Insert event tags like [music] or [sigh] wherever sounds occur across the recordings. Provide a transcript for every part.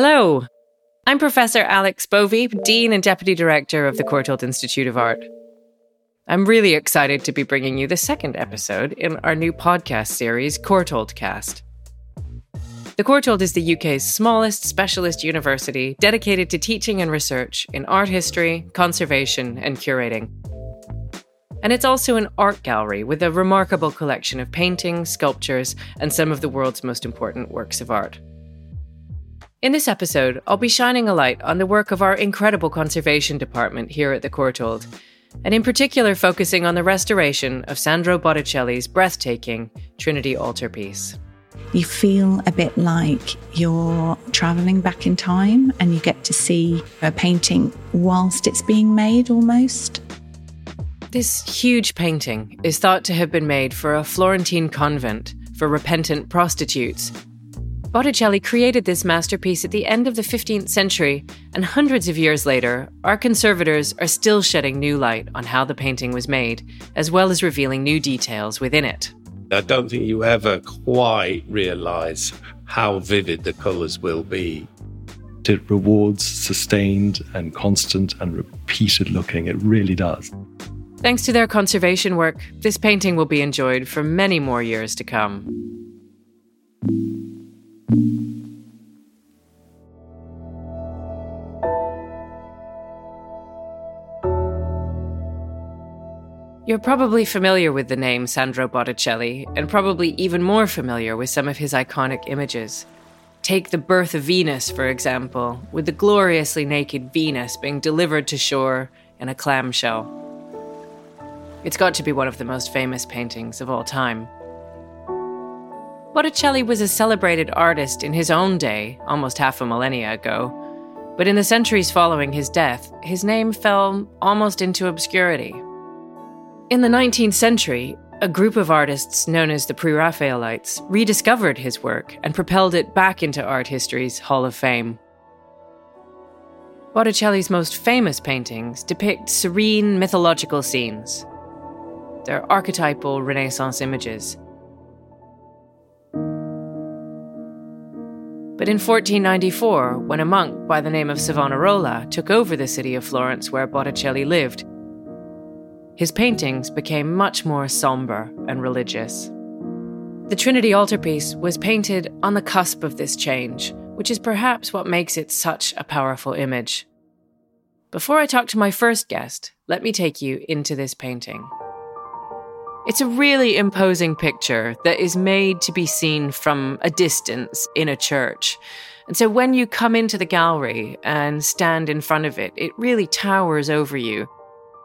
Hello, I'm Professor Alex Bovey, Dean and Deputy Director of the Courtauld Institute of Art. I'm really excited to be bringing you the second episode in our new podcast series, Courtauld Cast. The Courtauld is the UK's smallest specialist university dedicated to teaching and research in art history, conservation, and curating. And it's also an art gallery with a remarkable collection of paintings, sculptures, and some of the world's most important works of art. In this episode, I'll be shining a light on the work of our incredible conservation department here at the Courtauld, and in particular focusing on the restoration of Sandro Botticelli's breathtaking Trinity altarpiece. You feel a bit like you're traveling back in time and you get to see a painting whilst it's being made almost. This huge painting is thought to have been made for a Florentine convent for repentant prostitutes Botticelli created this masterpiece at the end of the 15th century, and hundreds of years later, our conservators are still shedding new light on how the painting was made, as well as revealing new details within it. I don't think you ever quite realize how vivid the colors will be. It rewards sustained and constant and repeated looking. It really does. Thanks to their conservation work, this painting will be enjoyed for many more years to come. You're probably familiar with the name Sandro Botticelli, and probably even more familiar with some of his iconic images. Take the birth of Venus, for example, with the gloriously naked Venus being delivered to shore in a clamshell. It's got to be one of the most famous paintings of all time. Botticelli was a celebrated artist in his own day, almost half a millennia ago, but in the centuries following his death, his name fell almost into obscurity. In the 19th century, a group of artists known as the Pre Raphaelites rediscovered his work and propelled it back into art history's Hall of Fame. Botticelli's most famous paintings depict serene mythological scenes. They're archetypal Renaissance images. But in 1494, when a monk by the name of Savonarola took over the city of Florence where Botticelli lived, his paintings became much more somber and religious. The Trinity altarpiece was painted on the cusp of this change, which is perhaps what makes it such a powerful image. Before I talk to my first guest, let me take you into this painting. It's a really imposing picture that is made to be seen from a distance in a church. And so when you come into the gallery and stand in front of it, it really towers over you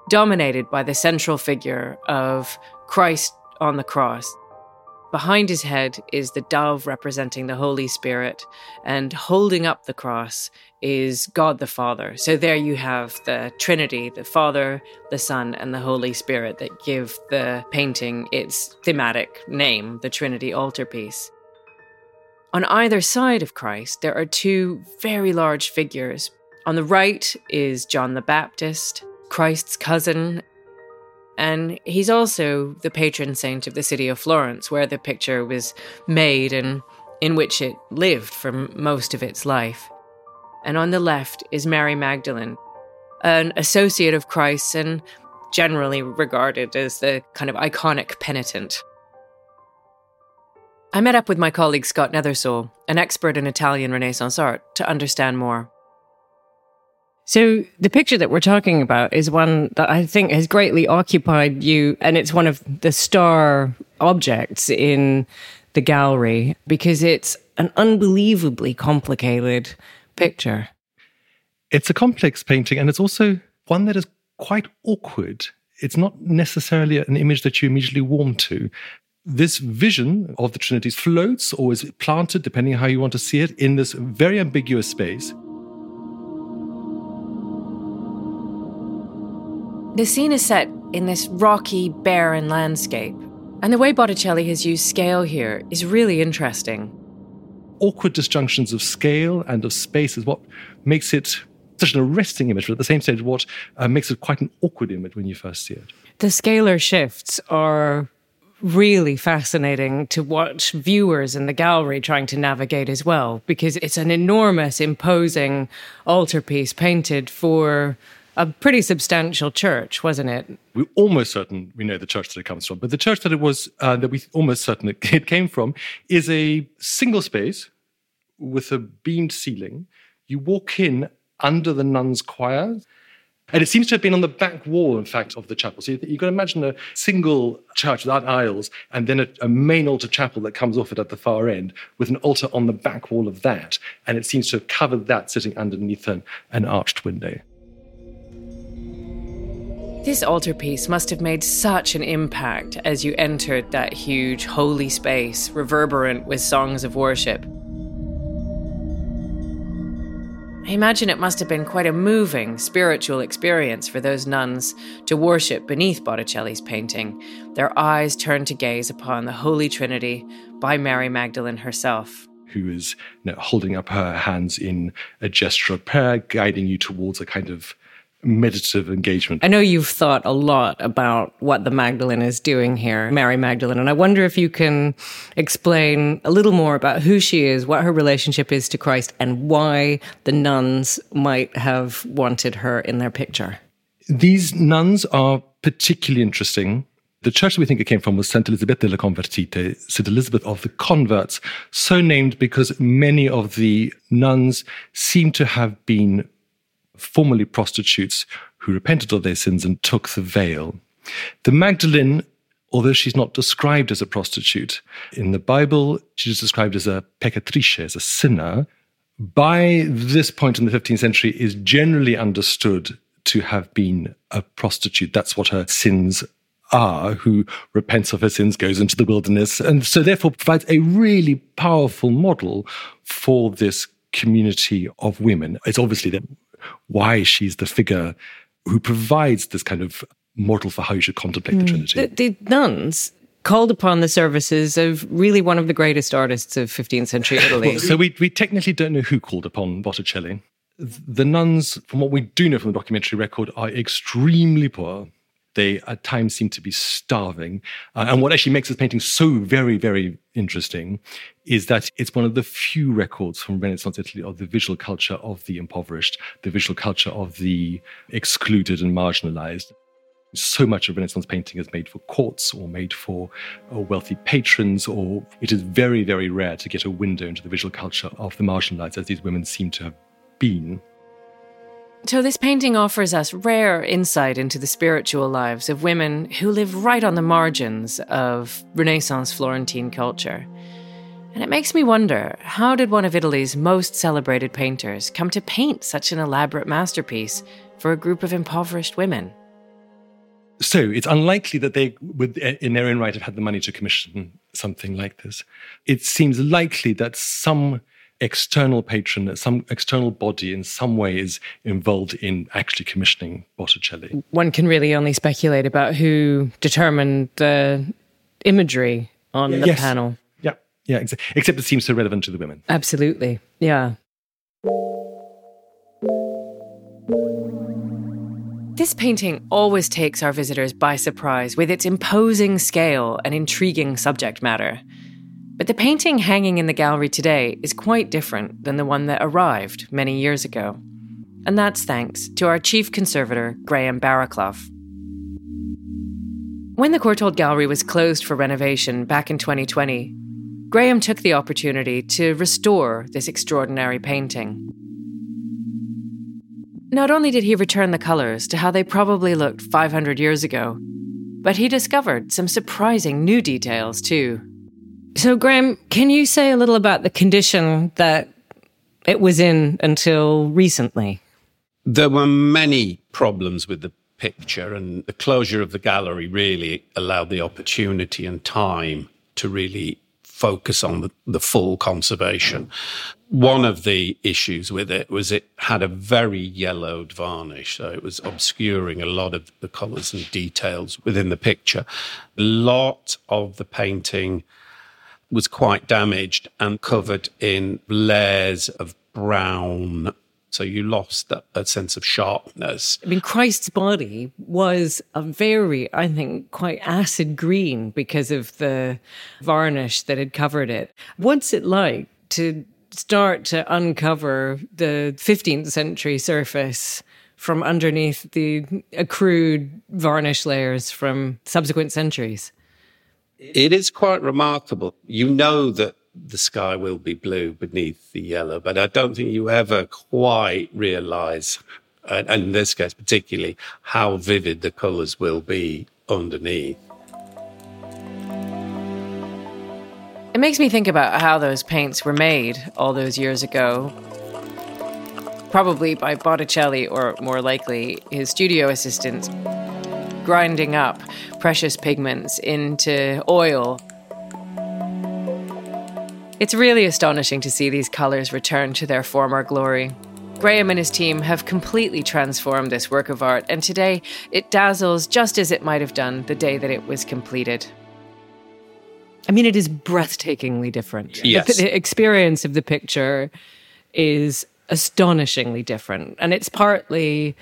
dominated by the central figure of Christ on the cross. Behind his head is the dove representing the Holy Spirit, and holding up the cross is God the Father. So there you have the Trinity, the Father, the Son, and the Holy Spirit that give the painting its thematic name, the Trinity altarpiece. On either side of Christ, there are two very large figures. On the right is John the Baptist, Christ's cousin. And he's also the patron saint of the city of Florence, where the picture was made and in which it lived for most of its life. And on the left is Mary Magdalene, an associate of Christ and generally regarded as the kind of iconic penitent. I met up with my colleague Scott Nethersole, an expert in Italian Renaissance art, to understand more. So the picture that we're talking about is one that I think has greatly occupied you, and it's one of the star objects in the gallery because it's an unbelievably complicated picture. It's a complex painting, and it's also one that is quite awkward. It's not necessarily an image that you immediately warm to. This vision of the Trinities floats or is planted, depending on how you want to see it, in this very ambiguous space. The scene is set in this rocky, barren landscape, and the way Botticelli has used scale here is really interesting. Awkward disjunctions of scale and of space is what makes it such an arresting image, but at the same stage, what uh, makes it quite an awkward image when you first see it. The scalar shifts are really fascinating to watch viewers in the gallery trying to navigate as well, because it's an enormous, imposing altarpiece painted for a pretty substantial church, wasn't it? We're almost certain we know the church that it comes from, but the church that it was, uh, that we almost certain [laughs] it came from, is a single space with a beamed ceiling. You walk in under the nuns' choir. And it seems to have been on the back wall, in fact, of the chapel. So you, can imagine a single church without aisles, and then a, a, main altar chapel that comes off it at the far end, with an altar on the back wall of that. And it seems to have covered that sitting underneath an, an arched window. This altarpiece must have made such an impact as you entered that huge holy space, reverberant with songs of worship. I imagine it must have been quite a moving spiritual experience for those nuns to worship beneath Botticelli's painting, their eyes turned to gaze upon the Holy Trinity by Mary Magdalene herself. Who is you know, holding up her hands in a gesture of prayer, guiding you towards a kind of meditative engagement. I know you've thought a lot about what the Magdalene is doing here, Mary Magdalene, and I wonder if you can explain a little more about who she is, what her relationship is to Christ, and why the nuns might have wanted her in their picture. These nuns are particularly interesting. The church that we think it came from was St. Elizabeth de la Convertite, St. Elizabeth of the Converts, so named because many of the nuns seem to have been formerly prostitutes who repented of their sins and took the veil. The Magdalene, although she's not described as a prostitute, in the Bible, she's described as a peccatrice, as a sinner. By this point in the 15th century, is generally understood to have been a prostitute. That's what her sins are, who repents of her sins, goes into the wilderness, and so therefore provides a really powerful model for this community of women. It's obviously that why she's the figure who provides this kind of model for how you should contemplate mm. the Trinity. The, the nuns called upon the services of really one of the greatest artists of 15th century Italy. well, so we, we technically don't know who called upon Botticelli. The nuns, from what we do know from the documentary record, are extremely poor. They at times seem to be starving. Uh, and what actually makes this painting so very, very interesting is that it's one of the few records from Renaissance Italy of the visual culture of the impoverished, the visual culture of the excluded and marginalized. So much of Renaissance painting is made for courts or made for uh, wealthy patrons, or it is very, very rare to get a window into the visual culture of the marginalized, as these women seem to have been. So, this painting offers us rare insight into the spiritual lives of women who live right on the margins of Renaissance Florentine culture. And it makes me wonder how did one of Italy's most celebrated painters come to paint such an elaborate masterpiece for a group of impoverished women? So, it's unlikely that they would, in their own right, have had the money to commission something like this. It seems likely that some external patron, some external body in some way is involved in actually commissioning Botticelli. One can really only speculate about who determined the imagery on the yes. panel. Yeah, yeah, ex- except it seems so relevant to the women. Absolutely, yeah. This painting always takes our visitors by surprise with its imposing scale and intriguing subject matter. But the painting hanging in the gallery today is quite different than the one that arrived many years ago. And that's thanks to our chief conservator, Graeme Barraclough. When the Courtauld Gallery was closed for renovation back in 2020, Graeme took the opportunity to restore this extraordinary painting. Not only did he return the colours to how they probably looked 500 years ago, but he discovered some surprising new details too. So, Graeme, can you say a little about the condition that it was in until recently? There were many problems with the picture, and the closure of the gallery really allowed the opportunity and time to really focus on the, the full conservation. One of the issues with it was it had a very yellowed varnish, so it was obscuring a lot of the colours and details within the picture. A lot of the painting was quite damaged and covered in layers of brown So you lost a, a sense of sharpness. I mean, Christ's body was a very, I think, quite acid green because of the varnish that had covered it. What's it like to start to uncover the 15th century surface from underneath the accrued varnish layers from subsequent centuries? It is quite remarkable. You know that the sky will be blue beneath the yellow, but I don't think you ever quite realize, and in this case particularly, how vivid the colors will be underneath. It makes me think about how those paints were made all those years ago. Probably by Botticelli, or more likely, his studio assistants, grinding up precious pigments into oil it's really astonishing to see these colours return to their former glory. Graeme and his team have completely transformed this work of art, and today it dazzles just as it might have done the day that it was completed. I mean, it is breathtakingly different. Yes. The, the experience of the picture is astonishingly different. And it's partly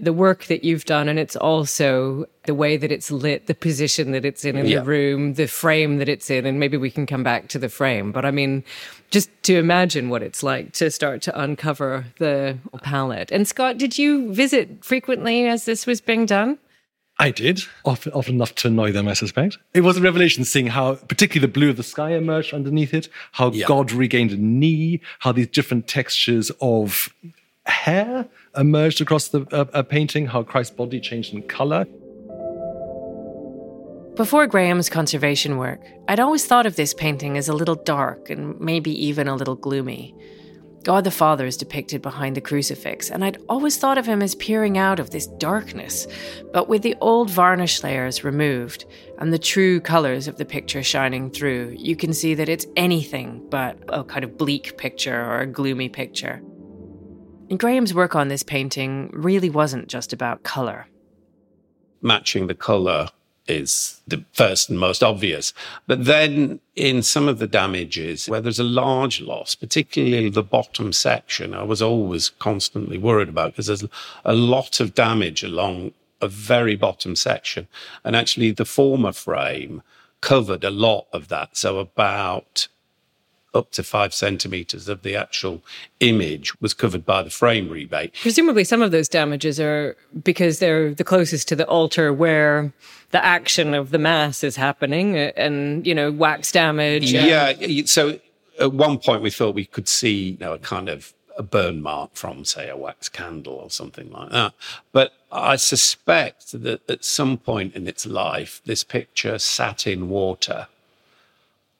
the work that you've done, and it's also the way that it's lit, the position that it's in in yeah. the room, the frame that it's in, and maybe we can come back to the frame. But I mean, just to imagine what it's like to start to uncover the palette. And Scott, did you visit frequently as this was being done? I did, often, often enough to annoy them, I suspect. It was a revelation seeing how, particularly the blue of the sky emerged underneath it, how yeah. God regained a knee, how these different textures of hair emerged across the uh, uh, painting, how Christ's body changed in color. Before Graeme's conservation work, I'd always thought of this painting as a little dark and maybe even a little gloomy. God the Father is depicted behind the crucifix, and I'd always thought of him as peering out of this darkness. But with the old varnish layers removed and the true colours of the picture shining through, you can see that it's anything but a kind of bleak picture or a gloomy picture. And Graeme's work on this painting really wasn't just about colour. Matching the colour is the first and most obvious. But then in some of the damages where there's a large loss, particularly the bottom section, I was always constantly worried about because there's a lot of damage along a very bottom section. And actually the former frame covered a lot of that. So about up to five centimeters of the actual image was covered by the frame rebate. Presumably, some of those damages are because they're the closest to the altar where the action of the mass is happening, and you know, wax damage. Yeah. So at one point, we thought we could see you know a kind of a burn mark from, say, a wax candle or something like that. But I suspect that at some point in its life, this picture sat in water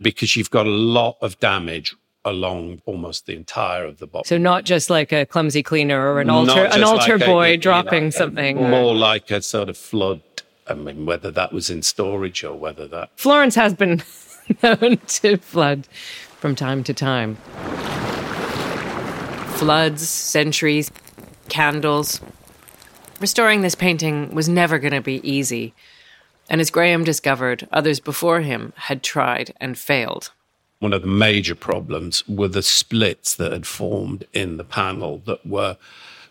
because you've got a lot of damage along almost the entire of the bottom. So not just like a clumsy cleaner or an altar an altar like boy a, dropping know, something. More like a sort of flood. I mean, whether that was in storage or whether that Florence has been [laughs] known to flood from time to time. Floods, centuries, candles. Restoring this painting was never going to be easy. And as Graeme discovered, others before him had tried and failed. One of the major problems were the splits that had formed in the panel that were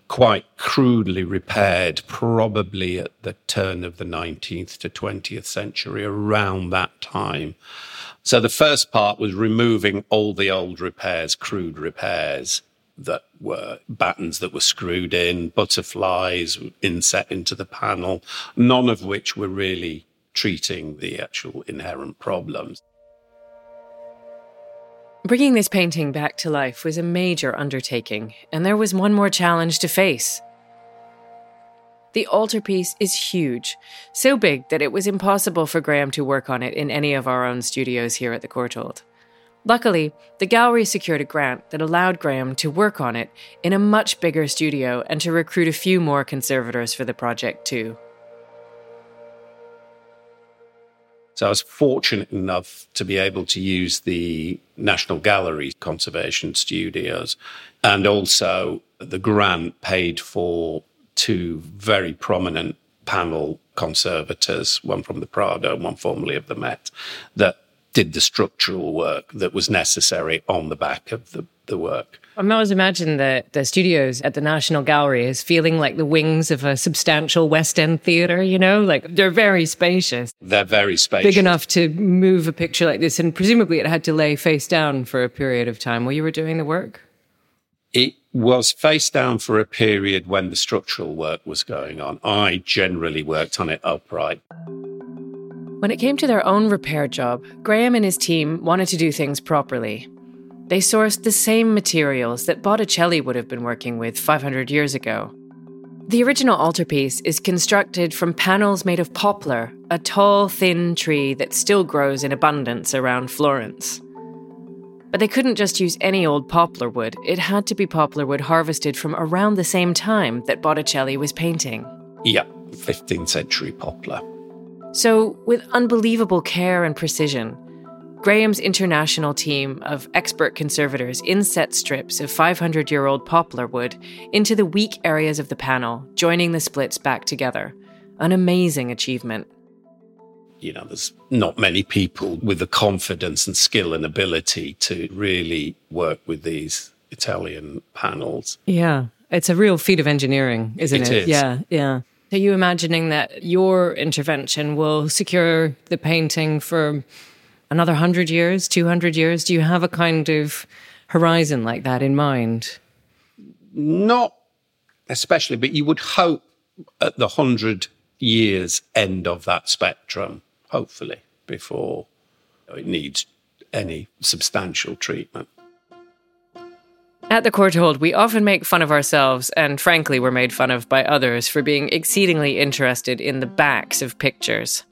quite crudely repaired, probably at the turn of the 19th to 20th century, around that time. So the first part was removing all the old repairs, crude repairs that were battens that were screwed in, butterflies inset into the panel, none of which were really treating the actual inherent problems. Bringing this painting back to life was a major undertaking, and there was one more challenge to face. The altarpiece is huge, so big that it was impossible for Graeme to work on it in any of our own studios here at the Courtauld. Luckily, the gallery secured a grant that allowed Graeme to work on it in a much bigger studio and to recruit a few more conservators for the project too. So I was fortunate enough to be able to use the National Gallery Conservation Studios and also the grant paid for two very prominent panel conservators, one from the Prado, and one formerly of the Met, that did the structural work that was necessary on the back of the, the work. I always imagine the, the studios at the National Gallery as feeling like the wings of a substantial West End theatre, you know? Like they're very spacious. They're very spacious. Big enough to move a picture like this. And presumably it had to lay face down for a period of time while you were doing the work? It was face down for a period when the structural work was going on. I generally worked on it upright. When it came to their own repair job, Graeme and his team wanted to do things properly. They sourced the same materials that Botticelli would have been working with 500 years ago. The original altarpiece is constructed from panels made of poplar, a tall, thin tree that still grows in abundance around Florence. But they couldn't just use any old poplar wood, it had to be poplar wood harvested from around the same time that Botticelli was painting. Yeah, 15th century poplar. So, with unbelievable care and precision, Graeme's international team of expert conservators inset strips of 500 year old poplar wood into the weak areas of the panel, joining the splits back together. An amazing achievement. You know, there's not many people with the confidence and skill and ability to really work with these Italian panels. Yeah, it's a real feat of engineering, isn't it? It is. Yeah, yeah. Are you imagining that your intervention will secure the painting for another 100 years, 200 years? Do you have a kind of horizon like that in mind? Not especially, but you would hope at the 100 years end of that spectrum, hopefully, before it needs any substantial treatment. At the Courtauld, we often make fun of ourselves, and frankly, we're made fun of by others for being exceedingly interested in the backs of pictures.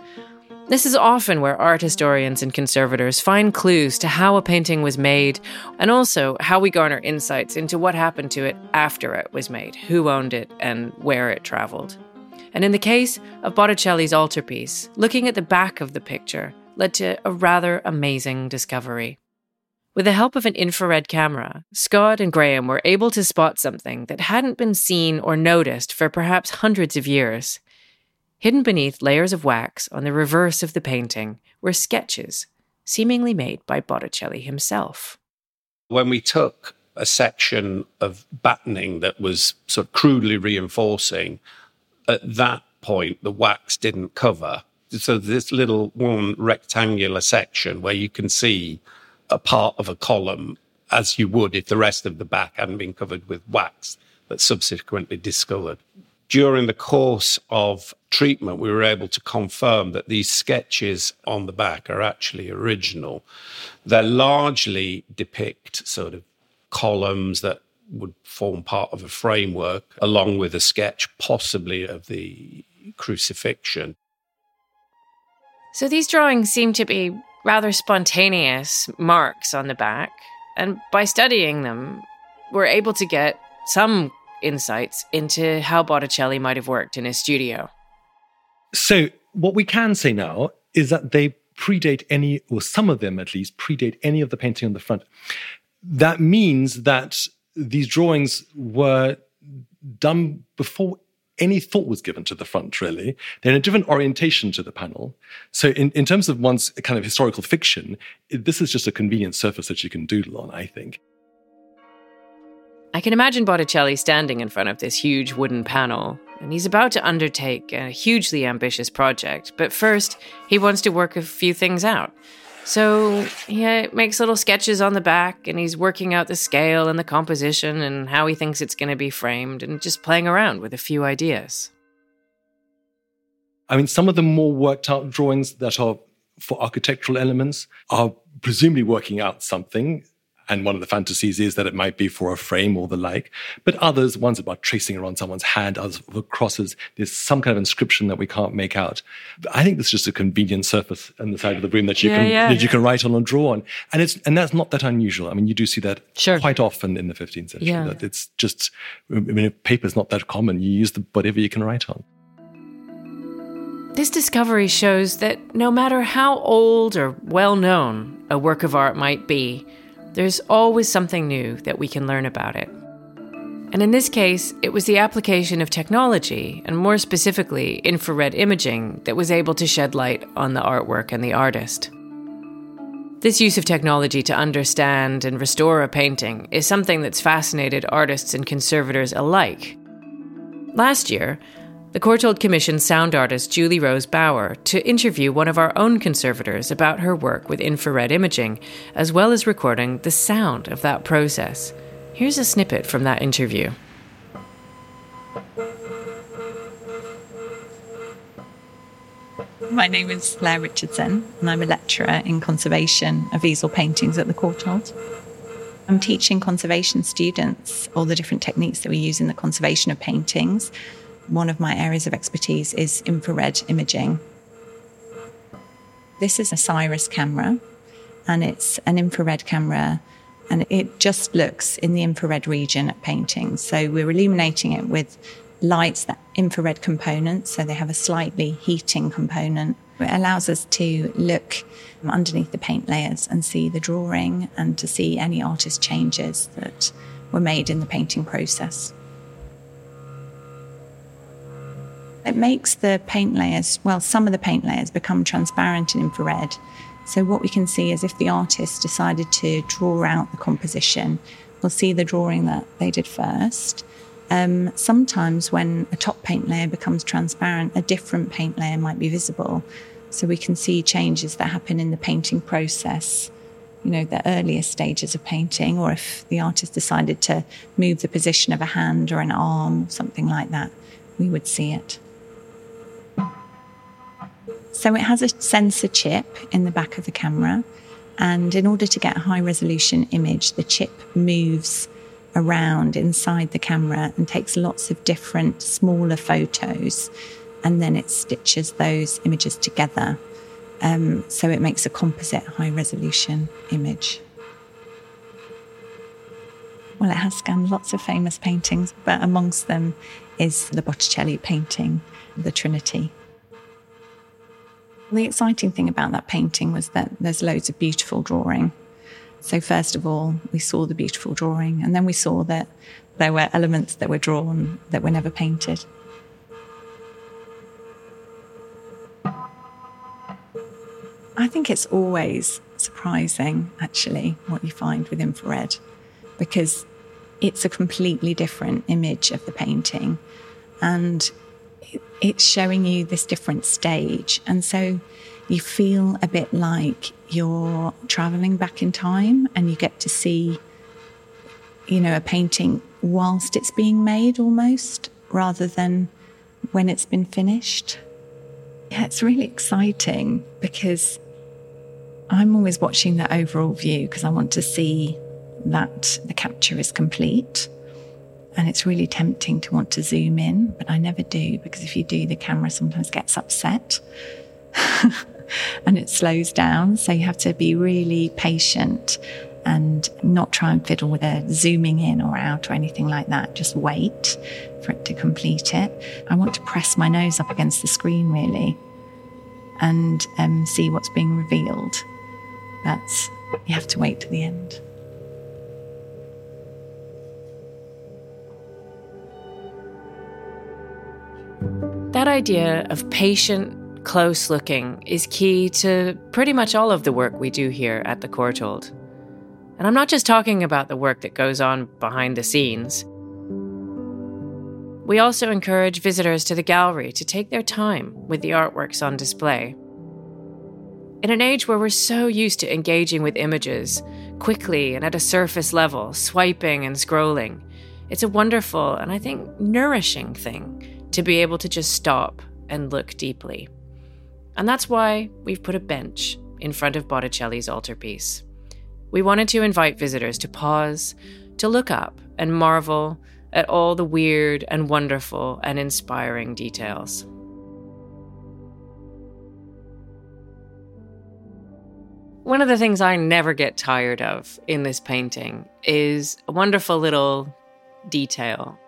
This is often where art historians and conservators find clues to how a painting was made, and also how we garner insights into what happened to it after it was made, who owned it, and where it traveled. And in the case of Botticelli's altarpiece, looking at the back of the picture led to a rather amazing discovery. With the help of an infrared camera, Scott and Graeme were able to spot something that hadn't been seen or noticed for perhaps hundreds of years. Hidden beneath layers of wax on the reverse of the painting were sketches, seemingly made by Botticelli himself. When we took a section of battening that was sort of crudely reinforcing, at that point, the wax didn't cover. So this little one rectangular section where you can see a part of a column as you would if the rest of the back hadn't been covered with wax that subsequently discolored. During the course of treatment, we were able to confirm that these sketches on the back are actually original. They largely depict sort of columns that would form part of a framework, along with a sketch, possibly of the crucifixion. So these drawings seem to be rather spontaneous marks on the back, and by studying them, we're able to get some insights into how Botticelli might have worked in his studio. So, what we can say now is that they predate any, or some of them at least, predate any of the painting on the front. That means that these drawings were done before any thought was given to the front, really. They're in a different orientation to the panel. So, in, in terms of one's kind of historical fiction, this is just a convenient surface that you can doodle on, I think. I can imagine Botticelli standing in front of this huge wooden panel, and he's about to undertake a hugely ambitious project. But first, he wants to work a few things out. So he uh, makes little sketches on the back, and he's working out the scale and the composition and how he thinks it's going to be framed, and just playing around with a few ideas. I mean, some of the more worked out drawings that are for architectural elements are presumably working out something. And one of the fantasies is that it might be for a frame or the like. But others, one's about tracing around someone's hand, others for crosses. There's some kind of inscription that we can't make out. But I think this is just a convenient surface on the side of the room that you Yeah, can yeah, that you can write on and draw on. And it's and that's not that unusual. I mean, you do see that Sure. quite often in the 15th century. Yeah. That it's just I mean, paper's not that common. You use the whatever you can write on. This discovery shows that no matter how old or well known a work of art might be, there's always something new that we can learn about it. And in this case, it was the application of technology, and more specifically, infrared imaging, that was able to shed light on the artwork and the artist. This use of technology to understand and restore a painting is something that's fascinated artists and conservators alike. Last year, the Courtauld commissioned sound artist Julie Rose Bower to interview one of our own conservators about her work with infrared imaging, as well as recording the sound of that process. Here's a snippet from that interview. My name is Claire Richardson, and I'm a lecturer in conservation of easel paintings at the Courtauld. I'm teaching conservation students all the different techniques that we use in the conservation of paintings one of my areas of expertise is infrared imaging. This is a Sirus camera, and it's an infrared camera, and it just looks in the infrared region at paintings. So we're illuminating it with lights that infrared components, so they have a slightly heating component. It allows us to look underneath the paint layers and see the drawing and to see any artist changes that were made in the painting process. It makes the paint layers, well, some of the paint layers become transparent in infrared. So, what we can see is if the artist decided to draw out the composition, we'll see the drawing that they did first. Um, sometimes, when a top paint layer becomes transparent, a different paint layer might be visible. So, we can see changes that happen in the painting process, you know, the earliest stages of painting, or if the artist decided to move the position of a hand or an arm, something like that, we would see it. So it has a sensor chip in the back of the camera. And in order to get a high resolution image, the chip moves around inside the camera and takes lots of different smaller photos. And then it stitches those images together. Um, so it makes a composite high resolution image. Well, it has scanned lots of famous paintings, but amongst them is the Botticelli painting, The Trinity. The exciting thing about that painting was that there's loads of beautiful drawing. So, first of all, we saw the beautiful drawing, and then we saw that there were elements that were drawn that were never painted. I think it's always surprising, actually, what you find with infrared, because it's a completely different image of the painting. And it's showing you this different stage. And so you feel a bit like you're traveling back in time and you get to see, you know, a painting whilst it's being made almost rather than when it's been finished. Yeah, it's really exciting because I'm always watching the overall view because I want to see that the capture is complete. And it's really tempting to want to zoom in, but I never do because if you do, the camera sometimes gets upset [laughs] and it slows down. So you have to be really patient and not try and fiddle with a zooming in or out or anything like that. Just wait for it to complete it. I want to press my nose up against the screen really and um, see what's being revealed. But you have to wait to the end. Idea of patient, close looking is key to pretty much all of the work we do here at the Courtauld. And I'm not just talking about the work that goes on behind the scenes. We also encourage visitors to the gallery to take their time with the artworks on display. In an age where we're so used to engaging with images quickly and at a surface level, swiping and scrolling, it's a wonderful and I think nourishing thing to be able to just stop and look deeply. And that's why we've put a bench in front of Botticelli's altarpiece. We wanted to invite visitors to pause, to look up and marvel at all the weird and wonderful and inspiring details. One of the things I never get tired of in this painting is a wonderful little detail.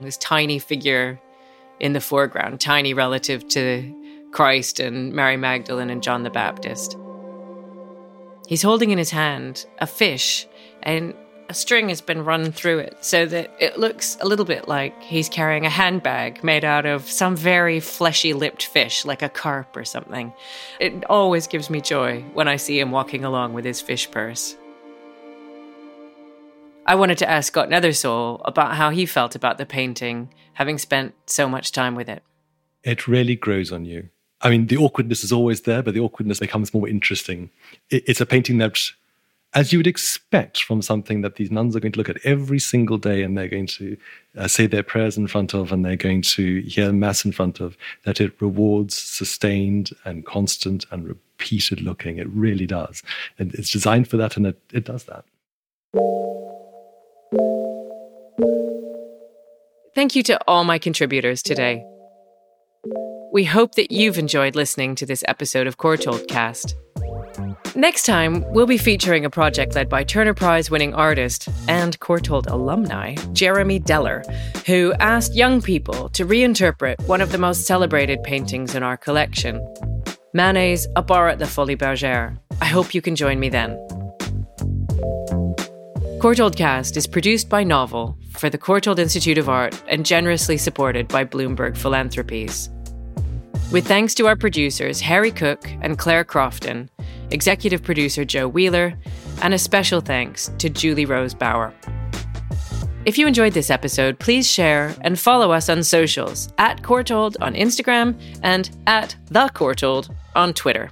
This tiny figure in the foreground, tiny relative to Christ and Mary Magdalene and John the Baptist. He's holding in his hand a fish, and a string has been run through it so that it looks a little bit like he's carrying a handbag made out of some very fleshy lipped fish, like a carp or something. It always gives me joy when I see him walking along with his fish purse. I wanted to ask Scott Nethersole about how he felt about the painting, having spent so much time with it. It really grows on you. I mean, the awkwardness is always there, but the awkwardness becomes more interesting. It's a painting that, as you would expect from something that these nuns are going to look at every single day and they're going to uh, say their prayers in front of and they're going to hear Mass in front of, that it rewards sustained and constant and repeated looking. It really does. And it's designed for that and it, it does that. Thank you to all my contributors today. We hope that you've enjoyed listening to this episode of Courtauld Cast. Next time, we'll be featuring a project led by Turner Prize winning artist and Courtauld alumni, Jeremy Deller, who asked young people to reinterpret one of the most celebrated paintings in our collection Manet's A Bar at the Folies Bergère. I hope you can join me then. Courtauld Cast is produced by Novel for the Courtauld Institute of Art and generously supported by Bloomberg Philanthropies. With thanks to our producers Harry Cooke and Claire Crofton, executive producer Jo Wheeler, and a special thanks to Julie Rose Bower. If you enjoyed this episode, please share and follow us on socials at Courtauld on Instagram and at The Courtauld on Twitter.